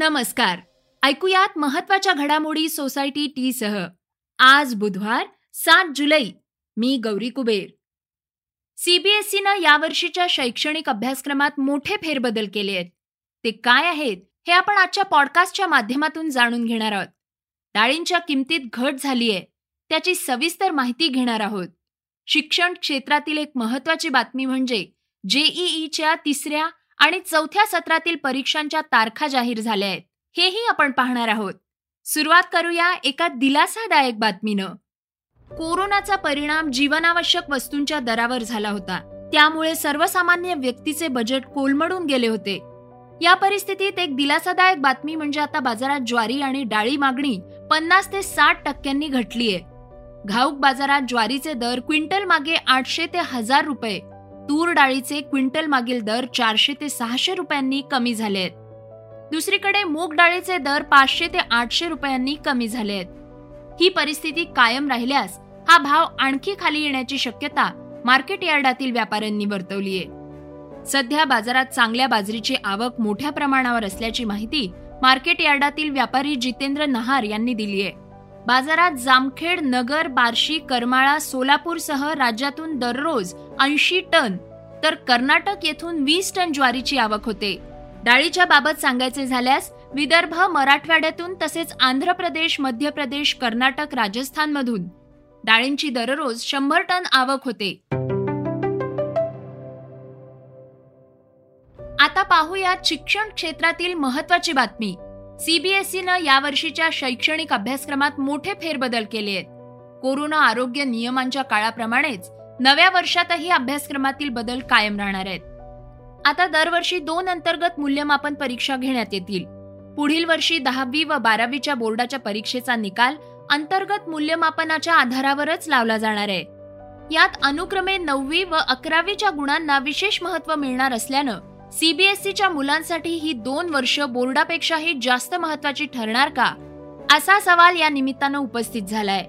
नमस्कार. ऐकूयात महत्त्वाच्या घडामोडी सोसायटी टी सह. आज बुधवार सात जुलै. मी गौरी कुबेर. सीबीएसईनं यावर्षीच्या शैक्षणिक अभ्यासक्रमात मोठे फेरबदल केले आहेत. ते काय आहेत हे आपण आजच्या पॉडकास्टच्या माध्यमातून जाणून घेणार आहोत. डाळींच्या किमतीत घट झालीय त्याची सविस्तर माहिती घेणार आहोत. शिक्षण क्षेत्रातील एक महत्वाची बातमी म्हणजे जेईईच्या तिसऱ्या आणि चौथ्या सत्रातील परीक्षांच्या तारखा जाहीर झाल्या आहेत. हेही आपण पाहणार आहोत. सुरुवात करूया एका दिलासादायक बातमीनं. कोरोनाचा परिणाम जीवनावश्यक वस्तूंच्या दरावर झाला होता. त्यामुळे सर्वसामान्य व्यक्तीचे बजेट कोलमडून गेले होते. या परिस्थितीत एक दिलासादायक बातमी म्हणजे आता बाजारात ज्वारी आणि डाळी मागणी पन्नास ते साठ टक्क्यांनी घटलीय. घाऊक बाजारात ज्वारीचे दर क्विंटल मागे आठशे ते हजार रुपये. तूर डाळीचे क्विंटल मागील दर चारशे ते सहाशे रुपयांनी कमी झाले आहेत. दुसरीकडे मूग डाळीचे दर पाचशे ते आठशे रुपयांनी कमी झाले आहेत. ही परिस्थिती कायम राहिल्यास हा भाव आणखी खाली येण्याची शक्यता मार्केट यार्डातील व्यापाऱ्यांनी वर्तवली आहे. सध्या बाजारात चांगल्या बाजरीची आवक मोठ्या प्रमाणावर असल्याची माहिती मार्केट यार्डातील व्यापारी जितेंद्र नहार यांनी दिली आहे. बाजारात जामखेड नगर बार्शी करमाळा सोलापूरसह राज्यातून दररोज ऐंशी टन तर कर्नाटक येथून वीस टन ज्वारीची आवक होते. डाळीच्या बाबत सांगायचे झाल्यास विदर्भ मराठवाड्यातून तसेच आंध्र प्रदेश मध्य प्रदेश कर्नाटक राजस्थानमधून डाळींची दररोज शंभर टन आवक होते. आता पाहूयात शिक्षण क्षेत्रातील महत्वाची बातमी. सीबीएसईनं यावर्षीच्या शैक्षणिक अभ्यासक्रमात मोठे फेरबदल केले आहेत. कोरोना आरोग्य नियमांच्या काळाप्रमाणेच नव्या वर्षातही अभ्यासक्रमातील बदल कायम राहणार आहेत. आता दरवर्षी दोन अंतर्गत मूल्यमापन परीक्षा घेण्यात येतील. पुढील वर्षी दहावी व बारावीच्या बोर्डाच्या परीक्षेचा निकाल अंतर्गत मूल्यमापनाच्या आधारावरच लावला जाणार आहे. यात अनुक्रमे नववी व अकरावीच्या गुणांना विशेष महत्त्व मिळणार असल्यानं सीबीएसईच्या मुलांसाठी ही दोन वर्ष बोर्डापेक्षाही जास्त महत्वाची ठरणार का? असा सवाल या निमित्तानं उपस्थित झालाय.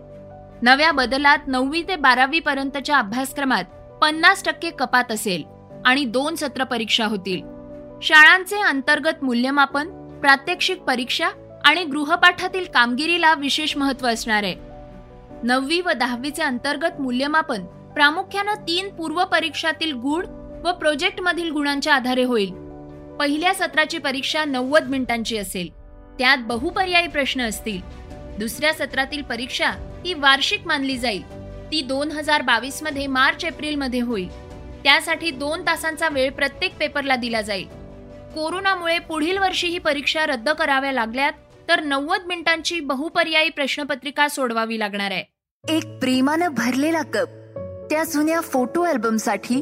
नव्या बदलात नववी ते बारावी पर्यंतच्या अभ्यासक्रमात पन्नास टक्के कपात असेल आणि दोन सत्र परीक्षा होतील. शाळांचे अंतर्गत मूल्यमापन प्रात्यक्षिक परीक्षा आणि गृहपाठातील कामगिरीला विशेष महत्त्व असणार आहे. नववी व दहावीचे अंतर्गत मूल्यमापन प्रामुख्यानं तीन पूर्व परीक्षातील गुण व प्रोजेक्टमधील गुणांच्या आधारे होईल. पहिल्या सत्राची परीक्षा नव्वद मिनिटांची असेल. त्यात बहुपर्यायी प्रश्न असतील. दुसऱ्या सत्रातील परीक्षा ही वार्षिक मानली जाईल. ती दोन हजार बावीसमध्ये मार्च एप्रिलमध्ये होईल. त्यासाठी दोन तासांचा वेळ प्रत्येक पेपरला दिला जाईल. कोरोनामुळे पुढील वर्षी ही परीक्षा रद्द कराव्या लागल्यात तर नव्वद मिनिटांची बहुपर्यायी प्रश्नपत्रिका सोडवावी लागणार आहे. एक प्रेमानं भरलेला कप. त्या जुन्या फोटो अल्बमसाठी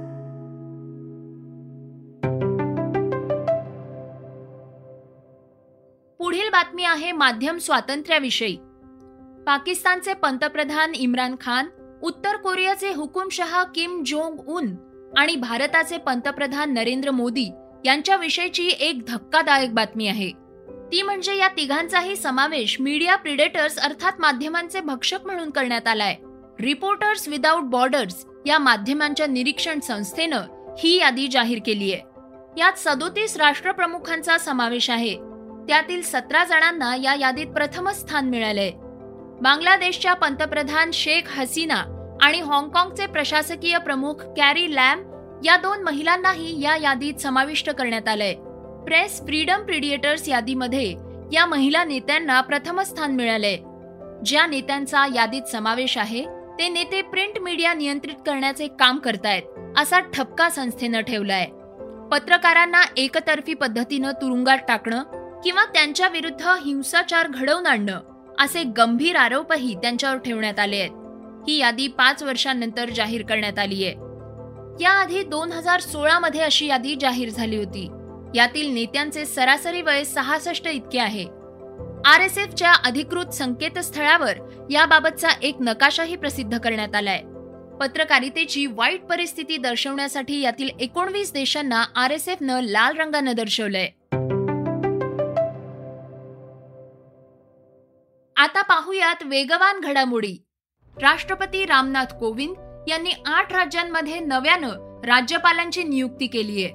बातमी आहे माध्यम स्वातंत्र्याविषयी. पाकिस्तानचे पंतप्रधान इम्रान खान उत्तर कोरियाचे हुकुमशहा किम जोंग उन आणि भारताचे पंतप्रधान नरेंद्र मोदी यांच्याविषयीची एक धक्कादायक बातमी आहे. ती म्हणजे या तिघांचाही समावेश मीडिया प्रिडेटर्स अर्थात माध्यमांचे भक्षक म्हणून करण्यात आलाय. रिपोर्टर्स विदाऊट बॉर्डर्स या माध्यमांच्या निरीक्षण संस्थेनं ही यादी जाहीर केली आहे यात सदोतीस राष्ट्रप्रमुखांचा समावेश आहे. त्यातील सतरा जणांना या यादीत प्रथमच स्थान मिळालंय बांगलादेशच्या पंतप्रधान शेख हसीना आणि हाँगकाँगचे प्रशासकीय प्रमुख कॅरी लॅम या दोन महिलांनाही या यादीत समाविष्ट करण्यात आलंय प्रेस फ्रीडम प्रिडिएटर्स यादीमध्ये या महिला नेत्यांना प्रथम स्थान मिळालंय ज्या नेत्यांचा यादीत समावेश आहे ते नेते प्रिंट मीडिया नियंत्रित करण्याचे काम करतायत असा ठपका संस्थेनं ठेवलाय. पत्रकारांना एकतर्फी पद्धतीनं तुरुंगात टाकणं किंवा त्यांच्या विरुद्ध हिंसाचार घडवून आणणं असे गंभीर आरोपही त्यांच्यावर ठेवण्यात आले आहेत. ही यादी पाच वर्षांनंतर जाहीर करण्यात आली आहे याआधी दोन हजार सोळा मध्ये अशी यादी जाहीर झाली होती. यातील नेत्यांचे सरासरी वय सहासष्ट इतके आहे. आर एस एफच्या अधिकृत संकेतस्थळावर याबाबतचा एक नकाशाही प्रसिद्ध करण्यात आलाय. पत्रकारितेची वाईट परिस्थिती दर्शवण्यासाठी यातील एकोणवीस देशांना आर एस एफनं लाल रंगानं दर्शवलंय. आता पाहूयात वेगवान घडामोडी. राष्ट्रपती रामनाथ कोविंद यांनी आठ राज्यांमध्ये नव्यानं राज्यपालांची नियुक्ती केली आहे.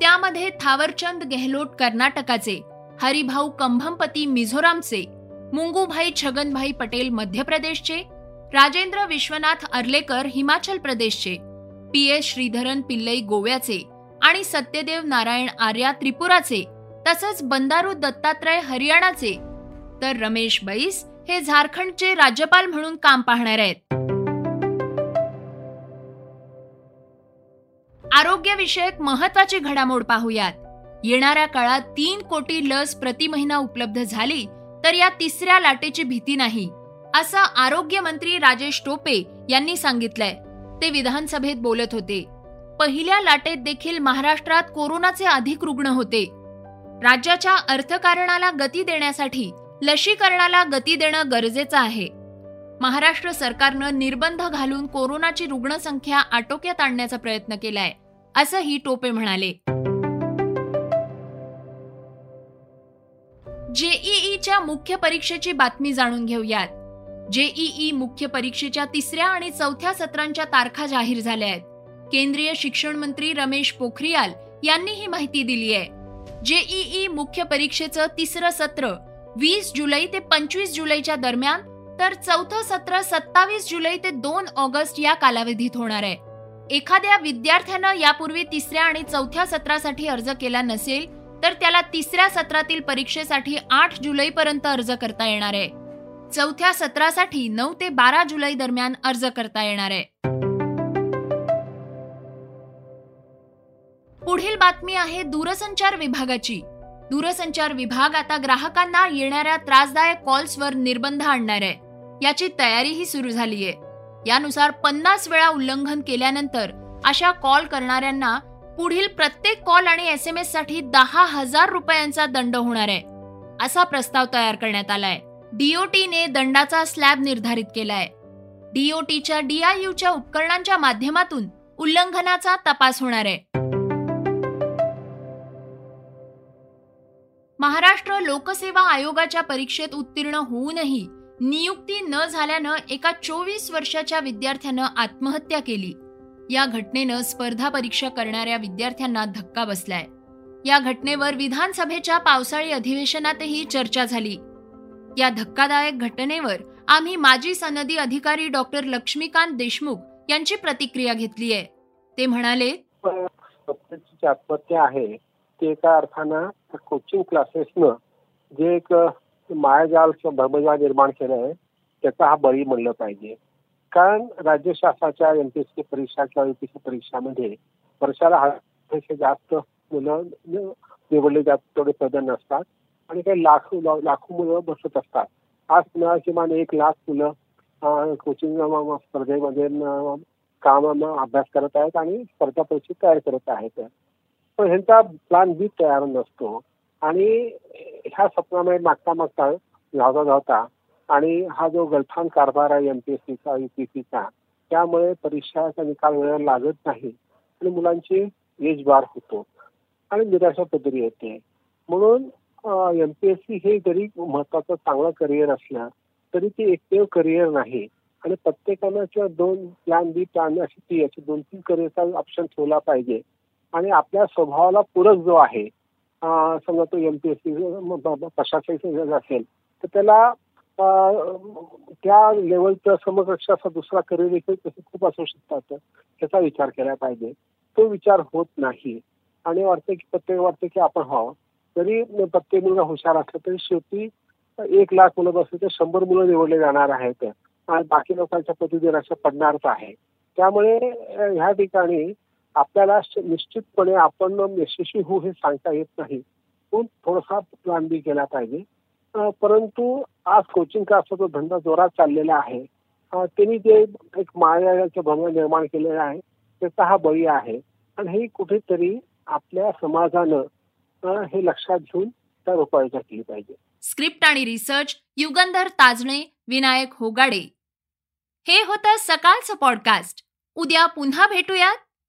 त्यामध्ये थावरचंद गेहलोत कर्नाटकाचे हरिभाऊ कंभमपती मिझोरामचे मुंगूभाई छगनभाई पटेल मध्य प्रदेशचे राजेंद्र विश्वनाथ अर्लेकर हिमाचल प्रदेशचे पी एस श्रीधरन पिल्लई गोव्याचे आणि सत्यदेव नारायण आर्या त्रिपुराचे तसंच बंदारू दत्तात्रय हरियाणाचे तर रमेश बैस हे झारखंडचे राज्यपाल म्हणून काम पाहणार आहेत. आरोग्यविषयक महत्वाची घडामोड पाहूयात. येणाऱ्या काळात तीन कोटी लस प्रति महिना उपलब्ध झाली तर या तिसऱ्या लाटेची भीती नाही असं आरोग्य मंत्री राजेश टोपे यांनी सांगितलंय. ते विधानसभेत बोलत होते. पहिल्या लाटेत देखील महाराष्ट्रात कोरोनाचे अधिक रुग्ण होते. राज्याच्या अर्थकारणाला गती देण्यासाठी लशीकरणाला गती देणं गरजेचं आहे. महाराष्ट्र सरकारनं निर्बंध घालून कोरोनाची रुग्णसंख्या आटोक्यात आणण्याचा प्रयत्न केलाय असंही टोपे म्हणाले. जेईईच्या मुख्य परीक्षेची बातमी जाणून घेऊयात. जेईई मुख्य परीक्षेच्या तिसऱ्या आणि चौथ्या सत्रांच्या तारखा जाहीर झाल्या आहेत केंद्रीय शिक्षण मंत्री रमेश पोखरियाल यांनी ही माहिती दिली आहे जेईई मुख्य परीक्षेचं तिसरं सत्र वीस जुलै ते पंचवीस जुलैच्या दरम्यान तर चौथं सत्र सत्तावीस जुलै ते दोन ऑगस्ट या कालावधीत होणार आहे. एखाद्या विद्यार्थ्यानं यापूर्वी तिसऱ्या आणि चौथ्या सत्रासाठी अर्ज केला नसेल तर त्याला तिसऱ्या सत्रातील परीक्षेसाठी आठ जुलैपर्यंत अर्ज करता येणार आहे. चौथ्या सत्रासाठी नऊ ते बारा जुलै दरम्यान अर्ज करता येणार आहे. पुढील बातमी आहे दूरसंचार विभागाची. दूरसंचार विभाग आता ग्राहकांना येणाऱ्या त्रासदायक कॉल्सवर निर्बंध आणणार आहे. याची तयारीही सुरू झालीय. यानुसार पन्नास वेळा उल्लंघन केल्यानंतर अशा कॉल करणाऱ्यांना पुढील प्रत्येक कॉल आणि एस एम एससाठी दहा हजार रुपयांचा दंड होणार आहे. असा प्रस्ताव तयार करण्यात आलाय. डीओटीने दंडाचा स्लॅब निर्धारित केलाय. डीओटीच्या डीआययूच्या उपकरणांच्या माध्यमातून उल्लंघनाचा तपास होणार आहे. महाराष्ट्र लोकसेवा आयोगाच्या परीक्षेत उत्तीर्ण होऊनही नियुक्ती न झाल्यानं एका चोवीस वर्षाच्या विद्यार्थ्यानं आत्महत्या केली. या घटनेनं स्पर्धा परीक्षा करणाऱ्या विद्यार्थ्यांना धक्का बसलाय. या घटनेवर विधानसभेच्या पावसाळी अधिवेशनातही चर्चा झाली. या धक्कादायक घटनेवर आम्ही माजी सनदी अधिकारी डॉक्टर लक्ष्मीकांत देशमुख यांची प्रतिक्रिया घेतली आहे. ते म्हणाले आत्महत्या आहे ते एका अर्थानं कोचिंग क्लासेसनं जे एक मायाजाल किंवा भ्रमजाल निर्माण केलं आहे त्याचा हा बळी म्हणलं पाहिजे. कारण राज्य शासनाच्या एमपीएससी परीक्षा किंवा युपीएससी परीक्षामध्ये वर्षाला हजारपेक्षा जास्त मुलं निवडले जात तेवढे पद नसतात. आणि काही लाखो लाखो मुलं बसत असतात. आज पुन्हा किमान एक लाख मुलं कोचिंग स्पर्धेमध्ये काम अभ्यास करत आहेत आणि स्पर्धा परीक्षा तयार करत आहेत. पण ह्यांचा प्लॅन बी तयार नसतो. आणि ह्या स्वप्नामध्ये मागता मागता धावता धावता आणि हा जो गलथान कारभार आहे एमपीएससीचा युपीएससीचा त्यामुळे परीक्षाचा निकाल वेळेवर लागत नाही आणि मुलांची एज बार होतो. आणि निराशा पदरी येते. म्हणून एमपीएससी हे जरी महत्वाचं चांगलं करिअर असलं तरी ते एकमेव करिअर नाही. आणि प्रत्येकानं किंवा दोन प्लॅन बी प्लॅन अशी ती याची दोन तीन करिअरचा ऑप्शन ठेवला पाहिजे. आणि आपल्या स्वभावाला पूरक जो आहे समजा तो एम पी एस सी प्रशासकीय असेल तर त्याला त्या लेवलचा समकक्ष असा दुसरा करिअर देखील तसे खूप असू शकतात. त्याचा विचार केला पाहिजे. तो विचार होत नाही. आणि वाटतं की प्रत्येक वाटतं की आपण व्हावं. जरी प्रत्येक मुलगा हुशार असला तरी शेवटी एक लाख मुलं बसले तर शंभर मुलं निवडले जाणार आहेत. आणि बाकी लोकांच्या प्रतिदिनाच्या पडणारच आहे. त्यामुळे ह्या ठिकाणी आपल्याला निश्चितपणे आपण यशस्वी होऊ हे सांगता येत नाही. पण थोडासा प्लॅन बी केला पाहिजे. परंतु आज कोचिंग क्लासचा जो धंदा जोरात चाललेला आहे त्यांनी जे एक मायाचं भ्रम निर्माण केलेलं आहे त्याचा हा बळी आहे. आणि हे कुठेतरी आपल्या समाजानं हे लक्षात घेऊन त्या उपाययोजना केली पाहिजे. स्क्रिप्ट आणि रिसर्च युगंधर ताजणे विनायक होगाडे. हे होतं सकाळचं पॉडकास्ट उद्या पुन्हा भेटूयात.